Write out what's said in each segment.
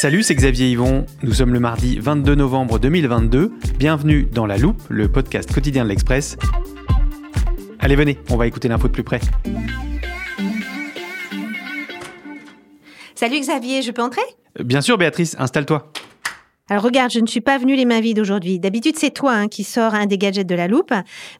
Salut, c'est Xavier Yvon. Nous sommes le mardi 22 novembre 2022. Bienvenue dans La Loupe, le podcast quotidien de l'Express. Allez, venez, on va écouter l'info de plus près. Salut Xavier, je peux entrer? Bien sûr, Béatrice, installe-toi. Alors regarde, je ne suis pas venue les mains vides aujourd'hui. D'habitude, c'est toi hein, qui sors un des gadgets de la loupe,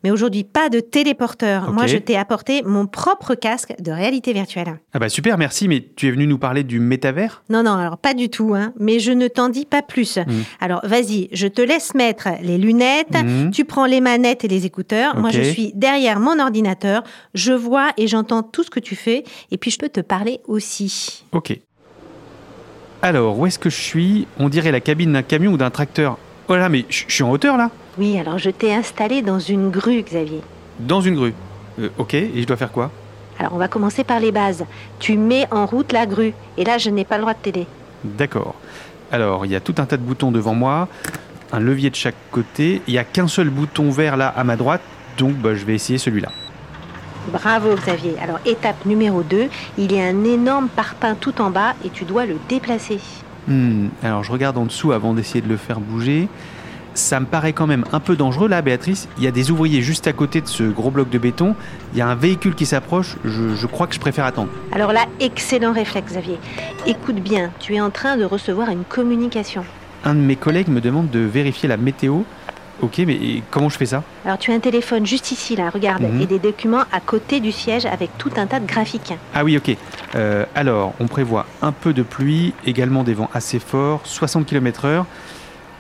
mais aujourd'hui, pas de téléporteur. Moi, je t'ai apporté mon propre casque de réalité virtuelle. Ah bah super, merci, mais tu es venu nous parler du métavers? Non, non, alors pas du tout, hein, mais je ne t'en dis pas plus. Hmm. Alors vas-y, je te laisse mettre les lunettes, Mhm. tu prends les manettes et les écouteurs. Moi, je suis derrière mon ordinateur, je vois et j'entends tout ce que tu fais, et puis je peux te parler aussi. Ok. Alors, où est-ce que je suis On dirait la cabine d'un camion ou d'un tracteur. Oh là, mais je suis en hauteur là Oui, alors je t'ai installé dans une grue, Xavier. Dans une grue. Euh, ok, et je dois faire quoi Alors on va commencer par les bases. Tu mets en route la grue, et là, je n'ai pas le droit de t'aider. D'accord. Alors, il y a tout un tas de boutons devant moi, un levier de chaque côté. Il n'y a qu'un seul bouton vert là à ma droite, donc bah, je vais essayer celui-là. Bravo Xavier. Alors étape numéro 2, il y a un énorme parpaing tout en bas et tu dois le déplacer. Hmm, alors, je regarde en dessous avant d'essayer de le faire bouger. Ça me paraît quand même un peu dangereux là, Béatrice. Il y a des ouvriers juste à côté de ce gros bloc de béton. Il y a un véhicule qui s'approche. Je, je crois que je préfère attendre. Alors là, excellent réflexe Xavier. Écoute bien, tu es en train de recevoir une communication. Un de mes collègues me demande de vérifier la météo. Ok, mais comment je fais ça Alors tu as un téléphone juste ici là, regarde, Mhm. et des documents à côté du siège avec tout un tas de graphiques. Ah oui, ok. Euh, alors, on prévoit un peu de pluie, également des vents assez forts, 60 km/h.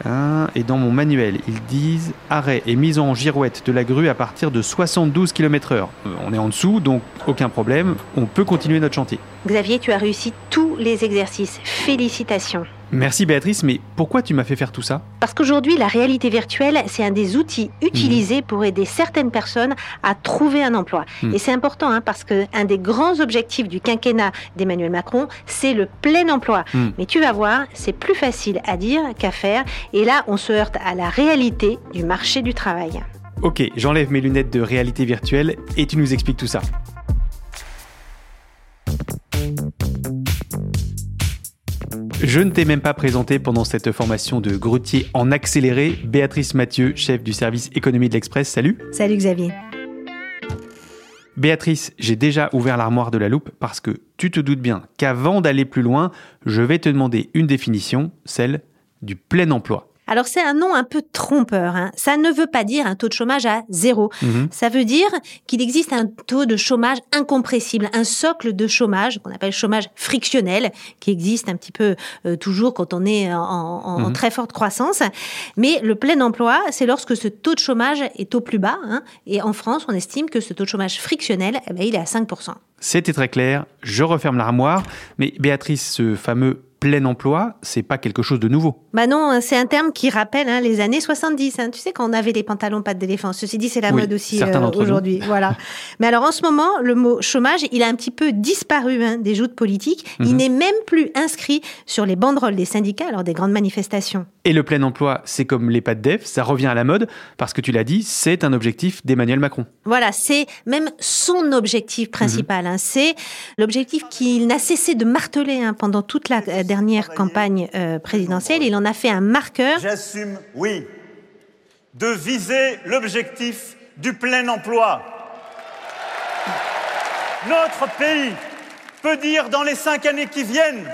Hein, et dans mon manuel, ils disent arrêt et mise en girouette de la grue à partir de 72 km/h. Euh, on est en dessous, donc aucun problème. On peut continuer notre chantier. Xavier, tu as réussi tous les exercices. Félicitations. Merci Béatrice, mais pourquoi tu m'as fait faire tout ça? Parce qu'aujourd'hui, la réalité virtuelle, c'est un des outils utilisés pour aider certaines personnes à trouver un emploi. Mhm. Et c'est important hein, parce que un des grands objectifs du quinquennat d'Emmanuel Macron, c'est le plein emploi. Mhm. Mais tu vas voir, c'est plus facile à dire qu'à faire. Et là, on se heurte à la réalité du marché du travail. Ok, j'enlève mes lunettes de réalité virtuelle et tu nous expliques tout ça. Je ne t'ai même pas présenté pendant cette formation de grutier en accéléré, Béatrice Mathieu, chef du service économie de l'Express. Salut Salut Xavier. Béatrice, j'ai déjà ouvert l'armoire de la loupe parce que tu te doutes bien qu'avant d'aller plus loin, je vais te demander une définition, celle du plein emploi. Alors c'est un nom un peu trompeur. hein. Ça ne veut pas dire un taux de chômage à zéro. Mhm. Ça veut dire qu'il existe un taux de chômage incompressible, un socle de chômage qu'on appelle chômage frictionnel, qui existe un petit peu euh, toujours quand on est en, en- en Mhm. très forte croissance. Mais le plein emploi, c'est lorsque ce taux de chômage est au plus bas. hein. Et en France, on estime que ce taux de chômage frictionnel, eh ben, il est à 5%. C'était très clair, je referme l'armoire, mais Béatrice, ce fameux plein emploi, c'est pas quelque chose de nouveau. Bah non, c'est un terme qui rappelle hein, les années 70. hein. Tu sais, quand on avait les pantalons pattes d'éléphant. Ceci dit, c'est la Oui, mode aussi euh, aujourd'hui. Voilà. Mais alors, en ce moment, le mot chômage, il a un petit peu disparu hein, des joutes politiques. Il Mhm. n'est même plus inscrit sur les banderoles des syndicats lors des grandes manifestations. Et le plein emploi, c'est comme les pas de dev, ça revient à la mode, parce que tu l'as dit, c'est un objectif d'Emmanuel Macron. Voilà, c'est même son objectif principal. hein. C'est l'objectif qu'il n'a cessé de marteler pendant toute la euh, dernière campagne euh, présidentielle. Il en a fait un marqueur. J'assume, oui. de viser l'objectif du plein emploi. Notre pays peut dire dans les cinq années qui viennent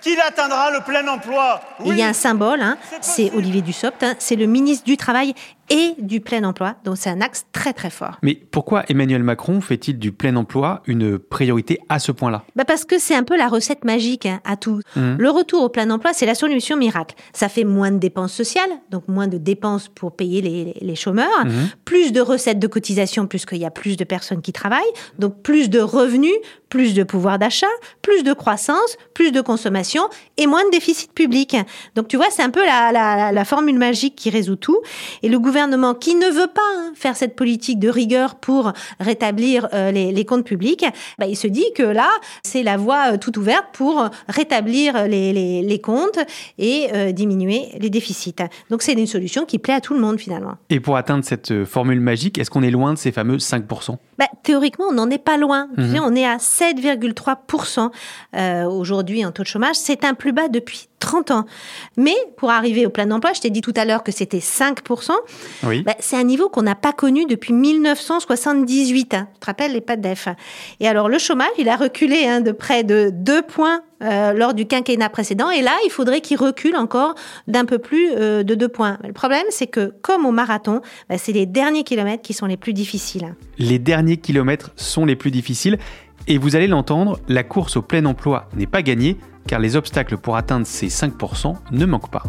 qu'il atteindra le plein emploi. il y a un symbole, hein, c'est Olivier Dussopt, hein, c'est le ministre du Travail et du plein emploi. Donc c'est un axe très très fort. Mais pourquoi Emmanuel Macron fait-il du plein emploi une priorité à ce point-là? Bah Parce que c'est un peu la recette magique hein, à tout. Mmh. Le retour au plein emploi, c'est la solution miracle. Ça fait moins de dépenses sociales, donc moins de dépenses pour payer les, les chômeurs, mmh. plus de recettes de cotisation puisqu'il y a plus de personnes qui travaillent, donc plus de revenus, plus de pouvoir d'achat, plus de croissance, plus de consommation et moins de déficit public. Donc tu vois, c'est un peu la, la, la formule magique qui résout tout. Et le gouvernement qui ne veut pas hein, faire cette politique de rigueur pour rétablir euh, les, comptes publics, bah, il se dit que là, c'est la voie euh, toute ouverte pour rétablir les, comptes et euh, diminuer les déficits. Donc c'est une solution qui plaît à tout le monde finalement. Et pour atteindre cette formule magique, est-ce qu'on est loin de ces fameux 5% bah, Théoriquement, on n'en est pas loin. Mhm. On est à 7,3% aujourd'hui en taux de chômage. C'est un plus bas depuis 30 ans. Mais pour arriver au plein emploi, je t'ai dit tout à l'heure que c'était 5%. Oui. Bah, c'est un niveau qu'on n'a pas connu depuis 1978. Hein. Tu te rappelles les pattes d'EF Et alors, le chômage, il a reculé hein, de près de 2 points euh, lors du quinquennat précédent. Et là, il faudrait qu'il recule encore d'un peu plus euh, de 2 points. le problème, c'est que, comme au marathon, bah, c'est les derniers kilomètres qui sont les plus difficiles. Les derniers kilomètres sont les plus difficiles. Et vous allez l'entendre, la course au plein emploi n'est pas gagnée car les obstacles pour atteindre ces 5% ne manquent pas.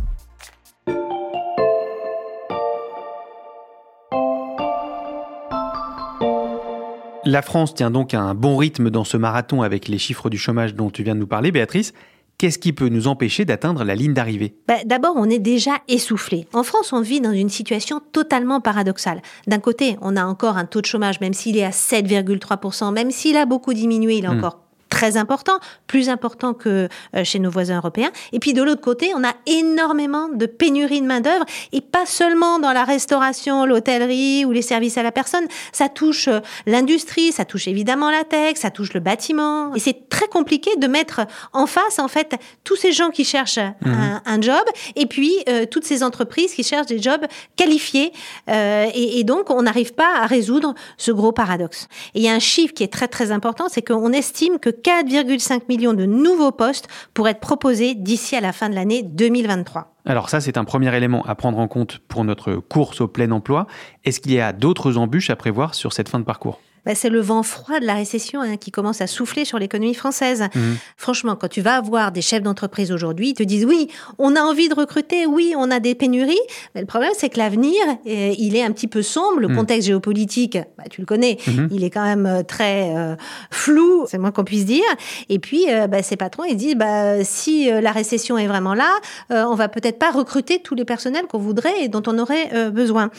La France tient donc un bon rythme dans ce marathon avec les chiffres du chômage dont tu viens de nous parler, Béatrice. Qu'est-ce qui peut nous empêcher d'atteindre la ligne d'arrivée? Bah, D'abord, on est déjà essoufflé. En France, on vit dans une situation totalement paradoxale. D'un côté, on a encore un taux de chômage, même s'il est à 7,3%, même s'il a beaucoup diminué, il est hmm. encore très important, plus important que euh, chez nos voisins européens. Et puis de l'autre côté, on a énormément de pénurie de main-d'œuvre et pas seulement dans la restauration, l'hôtellerie ou les services à la personne. Ça touche euh, l'industrie, ça touche évidemment la tech, ça touche le bâtiment. Et c'est très compliqué de mettre en face, en fait, tous ces gens qui cherchent un, mhm. job et puis euh, toutes ces entreprises qui cherchent des jobs qualifiés. et, et donc, on n'arrive pas à résoudre ce gros paradoxe. Et il y a un chiffre qui est très très important, c'est qu'on estime que 4,5 millions de nouveaux postes pour être proposés d'ici à la fin de l'année 2023. Alors ça, c'est un premier élément à prendre en compte pour notre course au plein emploi. Est-ce qu'il y a d'autres embûches à prévoir sur cette fin de parcours? Bah, c'est le vent froid de la récession hein, qui commence à souffler sur l'économie française. Mhm. Franchement, quand tu vas avoir des chefs d'entreprise aujourd'hui, ils te disent oui, on a envie de recruter, oui, on a des pénuries, mais le problème c'est que l'avenir, euh, il est un petit peu sombre. Le mhm. contexte géopolitique, bah, tu le connais, mhm. il est quand même euh, très euh, flou, c'est moins qu'on puisse dire. Et puis, bah, ces patrons, ils disent bah, si la récession est vraiment là, on va peut-être pas recruter tous les personnels qu'on voudrait et dont on aurait besoin.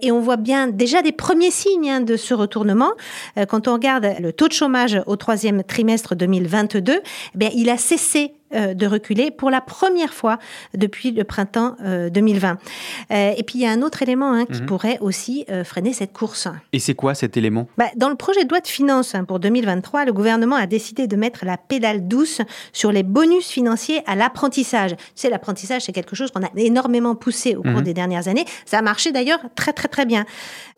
Et on voit bien déjà des premiers signes hein, de ce retournement. Euh, quand on regarde le taux de chômage au troisième trimestre 2022, eh il a cessé de reculer pour la première fois depuis le printemps 2020. Euh, euh, et puis il y a un autre élément hein, qui mhm. pourrait aussi freiner cette course. Et c'est quoi cet élément? Bah, Dans le projet de loi de finances hein, pour 2023, le gouvernement a décidé de mettre la pédale douce sur les bonus financiers à l'apprentissage. Tu sais, l'apprentissage, c'est quelque chose qu'on a énormément poussé au cours mhm. des dernières années. Ça a marché d'ailleurs très très très bien.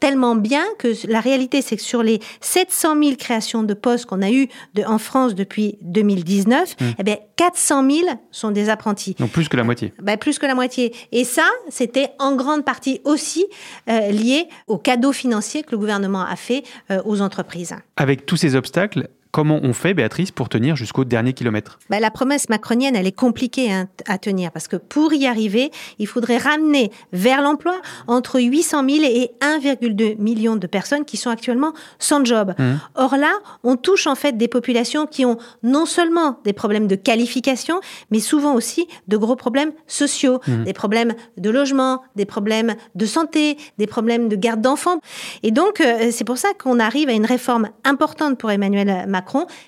Tellement bien que la réalité, c'est que sur les 700 000 créations de postes qu'on a eues de, en France depuis 2019, mhm. eh bien, 400 100 000 sont des apprentis. Donc plus que la moitié. Bah, plus que la moitié. Et ça, c'était en grande partie aussi euh, lié aux cadeaux financiers que le gouvernement a fait euh, aux entreprises. Avec tous ces obstacles, Comment on fait, Béatrice, pour tenir jusqu'au dernier kilomètre? Bah, La promesse macronienne, elle est compliquée hein, à tenir parce que pour y arriver, il faudrait ramener vers l'emploi entre 800 000 et 1,2 million de personnes qui sont actuellement sans job. Mmh. Or là, on touche en fait des populations qui ont non seulement des problèmes de qualification, mais souvent aussi de gros problèmes sociaux, mmh. des problèmes de logement, des problèmes de santé, des problèmes de garde d'enfants. Et donc, euh, c'est pour ça qu'on arrive à une réforme importante pour Emmanuel Macron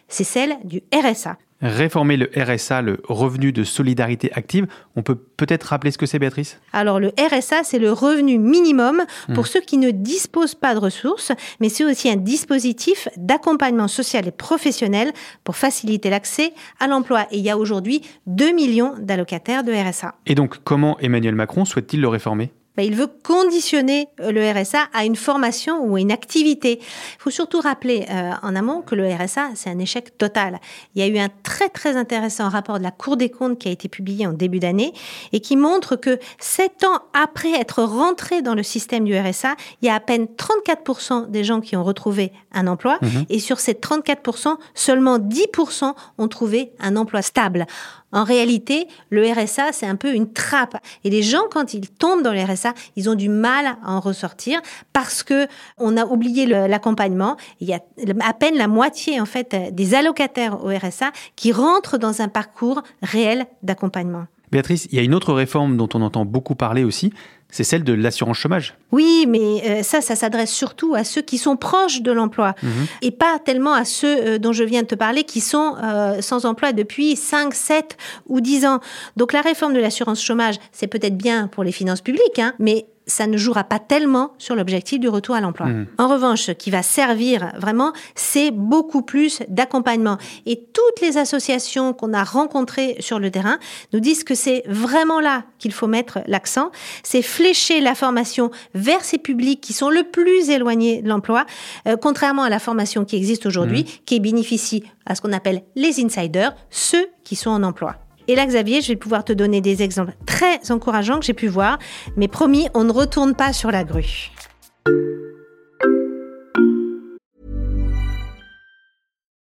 c'est celle du RSA. Réformer le RSA, le revenu de solidarité active, on peut peut-être rappeler ce que c'est, Béatrice? Alors, le RSA, c'est le revenu minimum pour hmm. ceux qui ne disposent pas de ressources, mais c'est aussi un dispositif d'accompagnement social et professionnel pour faciliter l'accès à l'emploi. Et il y a aujourd'hui 2 millions d'allocataires de RSA. Et donc, comment Emmanuel Macron souhaite-t-il le réformer? Bah, il veut conditionner euh, le RSA à une formation ou à une activité. Il faut surtout rappeler euh, en amont que le RSA, c'est un échec total. Il y a eu un très très intéressant rapport de la Cour des comptes qui a été publié en début d'année et qui montre que sept ans après être rentré dans le système du RSA, il y a à peine 34% des gens qui ont retrouvé un emploi Mhm. et sur ces 34%, seulement 10% ont trouvé un emploi stable. En réalité, le RSA, c'est un peu une trappe. Et les gens, quand ils tombent dans le RSA, ils ont du mal à en ressortir parce que on a oublié l'accompagnement. Il y a à peine la moitié, en fait, des allocataires au RSA qui rentrent dans un parcours réel d'accompagnement. Béatrice, il y a une autre réforme dont on entend beaucoup parler aussi, c'est celle de l'assurance chômage. Oui, mais euh, ça, ça s'adresse surtout à ceux qui sont proches de l'emploi et pas tellement à ceux euh, dont je viens de te parler qui sont euh, sans emploi depuis 5, 7 ou 10 ans. Donc la réforme de l'assurance chômage, c'est peut-être bien pour les finances publiques, hein, mais ça ne jouera pas tellement sur l'objectif du retour à l'emploi. En revanche, ce qui va servir vraiment, c'est beaucoup plus d'accompagnement. Et toutes les associations qu'on a rencontrées sur le terrain nous disent que c'est vraiment là qu'il faut mettre l'accent. C'est flécher la formation vers ces publics qui sont le plus éloignés de l'emploi, euh, contrairement à la formation qui existe aujourd'hui, qui bénéficie à ce qu'on appelle les insiders, ceux qui sont en emploi. Et là, Xavier, je vais pouvoir te donner des exemples très encourageants que j'ai pu voir, mais promis, on ne retourne pas sur la grue.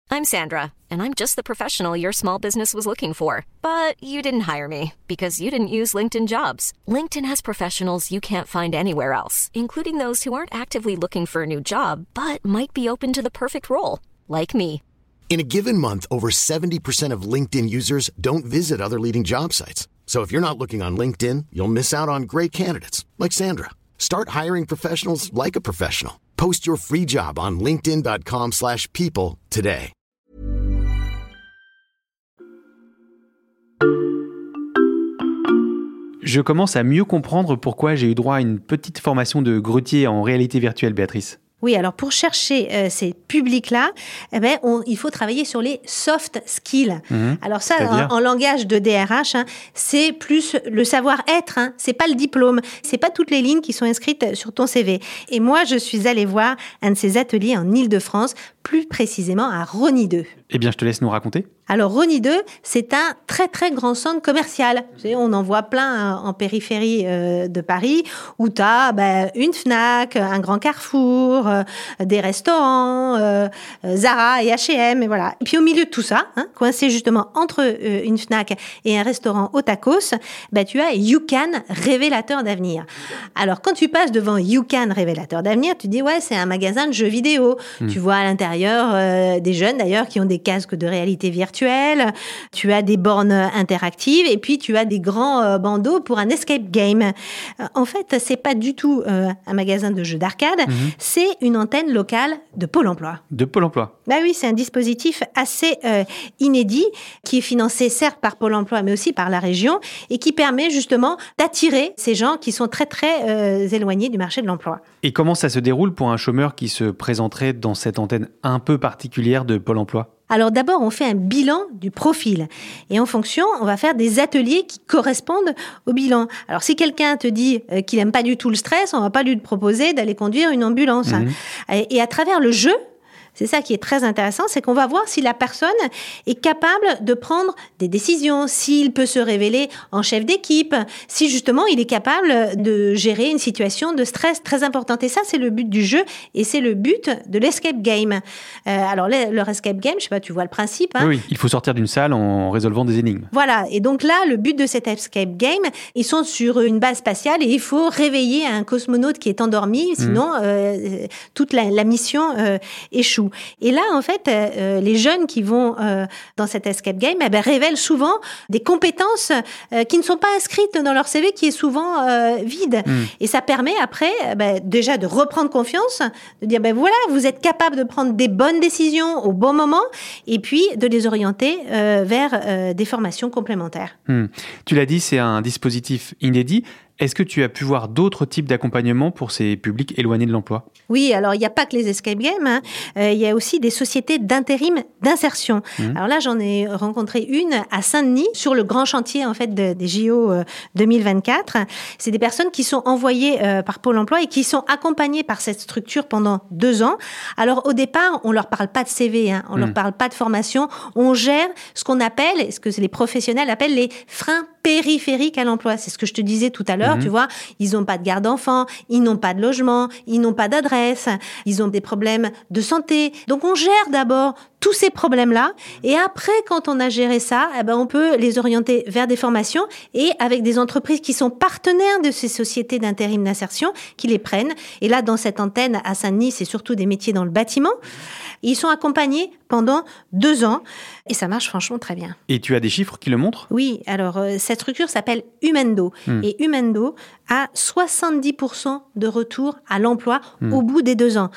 I'm Sandra, and I'm just the professional your small business was looking for. But you didn't hire me because you didn't use LinkedIn jobs. LinkedIn has professionals you can't find anywhere else, including those who aren't actively looking for a new job but might be open to the perfect role, like me. In a given month, over 70% of LinkedIn users don't visit other leading job sites. So if you're not looking on LinkedIn, you'll miss out on great candidates like Sandra. Start hiring professionals like a professional. Post your free job on linkedin.com/people today. Je commence à mieux comprendre pourquoi j'ai eu droit à une petite formation de grutier en réalité virtuelle, Béatrice. Oui, alors pour chercher euh, ces publics-là, eh ben, on- il faut travailler sur les soft skills. Alors ça, en langage de DRH, hein, c'est plus le savoir-être. Hein, c'est pas le diplôme, c'est pas toutes les lignes qui sont inscrites sur ton CV. Et moi, je suis allée voir un de ces ateliers en Île-de-France, plus précisément à Rony 2. Eh bien, je te laisse nous raconter. Alors Rony 2, c'est un très très grand centre commercial. Sais, on en voit plein hein, en périphérie euh, de Paris, où tu as une Fnac, un grand Carrefour, euh, des restaurants, euh, euh, Zara et H&M, et voilà. Et puis au milieu de tout ça, hein, coincé justement entre euh, une Fnac et un restaurant au tacos, bah, tu as YouCan, révélateur d'avenir. Alors quand tu passes devant YouCan, révélateur d'avenir, tu dis ouais, c'est un magasin de jeux vidéo. Tu vois à l'intérieur euh, des jeunes d'ailleurs qui ont des casques de réalité virtuelle, tu as des bornes interactives et puis tu as des grands euh, bandeaux pour un escape game. Euh, en fait, c'est pas du tout euh, un magasin de jeux d'arcade, c'est une antenne locale de Pôle emploi. De Pôle emploi. Bah oui, c'est un dispositif assez inédit qui est financé certes par Pôle emploi mais aussi par la région et qui permet justement d'attirer ces gens qui sont très très euh, éloignés du marché de l'emploi. Et comment ça se déroule pour un chômeur qui se présenterait dans cette antenne un peu particulière de Pôle emploi? Alors d'abord, on fait un bilan du profil. Et en fonction, on va faire des ateliers qui correspondent au bilan. Alors si quelqu'un te dit euh, qu'il n'aime pas du tout le stress, on va pas lui proposer d'aller conduire une ambulance. hein. Et, et à travers le jeu, c'est ça qui est très intéressant, c'est qu'on va voir si la personne est capable de prendre des décisions, s'il peut se révéler en chef d'équipe, si justement il est capable de gérer une situation de stress très importante. Et ça, c'est le but du jeu et c'est le but de l'escape game. Euh, alors, le, leur escape game, je sais pas, tu vois le principe. hein. Oui, oui, il faut sortir d'une salle en résolvant des énigmes. Voilà, et donc là, le but de cet escape game, ils sont sur une base spatiale et il faut réveiller un cosmonaute qui est endormi, sinon euh, toute la, la mission euh, échoue. Et là, en fait, euh, les jeunes qui vont euh, dans cet escape game eh ben, révèlent souvent des compétences euh, qui ne sont pas inscrites dans leur CV, qui est souvent euh, vide. Et ça permet après, euh, ben, déjà de reprendre confiance, de dire, ben voilà, vous êtes capable de prendre des bonnes décisions au bon moment, et puis de les orienter euh, vers euh, des formations complémentaires. Hmm. Tu l'as dit, c'est un dispositif inédit. Est-ce que tu as pu voir d'autres types d'accompagnement pour ces publics éloignés de l'emploi? Oui, alors il n'y a pas que les escape games, hein. Euh, il y a aussi des sociétés d'intérim d'insertion. Mmh. Alors là, j'en ai rencontré une à Saint-Denis sur le grand chantier en fait de- des JO euh, 2024. C'est des personnes qui sont envoyées euh, par Pôle Emploi et qui sont accompagnées par cette structure pendant deux ans. Alors au départ, on leur parle pas de CV, hein, on leur parle pas de formation, on gère ce qu'on appelle, ce que les professionnels appellent les freins périphériques à l'emploi. C'est ce que je te disais tout à l'heure, tu vois. Ils n'ont pas de garde d'enfants, ils n'ont pas de logement, ils n'ont pas d'adresse, ils ont des problèmes de santé. Donc on gère d'abord tous ces problèmes-là et après, quand on a géré ça, eh ben, on peut les orienter vers des formations et avec des entreprises qui sont partenaires de ces sociétés d'intérim d'insertion, qui les prennent. Et là, dans cette antenne à Saint-Denis, c'est surtout des métiers dans le bâtiment. Ils sont accompagnés pendant deux ans et ça marche franchement très bien. Et tu as des chiffres qui le montrent? Oui, alors euh, cette structure s'appelle Humendo et Humendo a 70% de retour à l'emploi au bout des deux ans.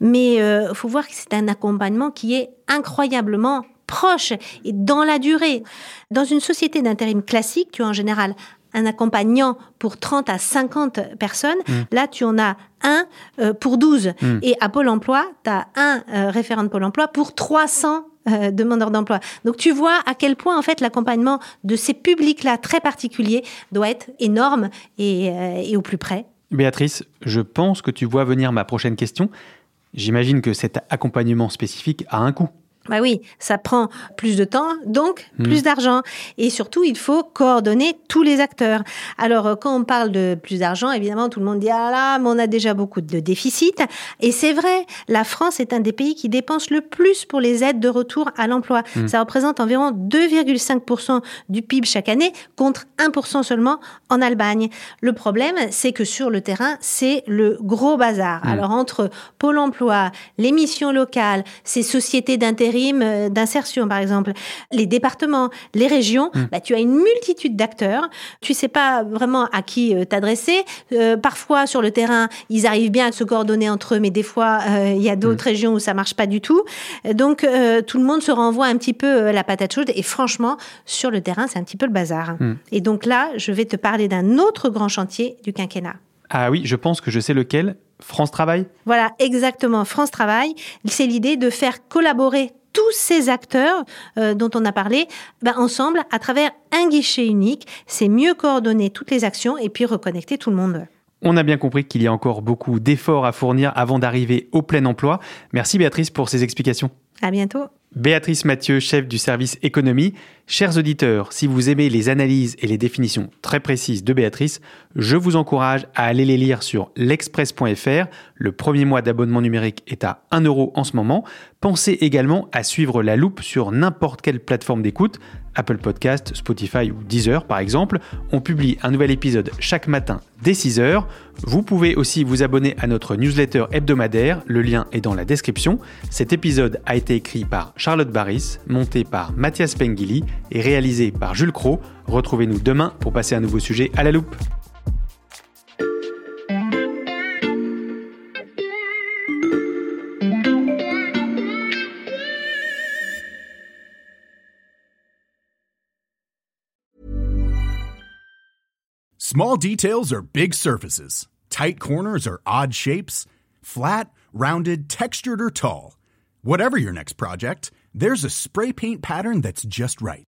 Mais il faut voir que c'est un accompagnement qui est incroyablement proche et dans la durée. Dans une société d'intérim classique, tu as en général un accompagnant pour 30 à 50 personnes. Là, tu en as un euh, pour 12. Et à Pôle emploi, tu as un euh, référent de Pôle emploi pour 300 euh, demandeurs d'emploi. Donc tu vois à quel point en fait l'accompagnement de ces publics-là très particuliers doit être énorme et, euh, et au plus près. Béatrice, je pense que tu vois venir ma prochaine question. J'imagine que cet accompagnement spécifique a un coût. Bah oui, ça prend plus de temps, donc plus d'argent. Et surtout, il faut coordonner tous les acteurs. Alors, euh, quand on parle de plus d'argent, évidemment, tout le monde dit ah là, mais on a déjà beaucoup de déficit. Et c'est vrai, la France est un des pays qui dépense le plus pour les aides de retour à l'emploi. Ça représente environ 2,5% du PIB chaque année, contre 1% seulement en Allemagne. Le problème, c'est que sur le terrain, c'est le gros bazar. Alors, entre Pôle emploi, les missions locales, ces sociétés d'intérim, euh, d'insertion, par exemple, les départements, les régions, bah, tu as une multitude d'acteurs. Tu sais pas vraiment à qui euh, t'adresser. Euh, parfois, sur le terrain, ils arrivent bien à se coordonner entre eux, mais des fois, euh, il y a d'autres régions où ça marche pas du tout. Donc, euh, tout le monde se renvoie un petit peu la patate chaude. Et franchement, sur le terrain, c'est un petit peu le bazar. Et donc là, je vais te parler d'un autre grand chantier du quinquennat. Ah oui, je pense que je sais lequel. France Travail? Voilà, exactement. France Travail, c'est l'idée de faire collaborer tous ces acteurs euh, dont on a parlé ben, ensemble à travers un guichet unique. C'est mieux coordonner toutes les actions et puis reconnecter tout le monde. On a bien compris qu'il y a encore beaucoup d'efforts à fournir avant d'arriver au plein emploi. Merci Béatrice pour ces explications. À bientôt. Béatrice Mathieu, chef du service économie. Chers auditeurs, si vous aimez les analyses et les définitions très précises de Béatrice, je vous encourage à aller les lire sur l'express.fr. Le premier mois d'abonnement numérique est à 1 euro en ce moment. Pensez également à suivre la loupe sur n'importe quelle plateforme d'écoute, Apple Podcast, Spotify ou Deezer par exemple. On publie un nouvel épisode chaque matin dès 6 heures. Vous pouvez aussi vous abonner à notre newsletter hebdomadaire, le lien est dans la description. Cet épisode a été écrit par Charlotte Barris, monté par Mathias Pengili et réalisé par Jules Cro. Retrouvez-nous demain pour passer un nouveau sujet à la loupe. Small details are big surfaces. Tight corners are odd shapes. Flat, rounded, textured, or tall. Whatever your next project, there's a spray paint pattern that's just right.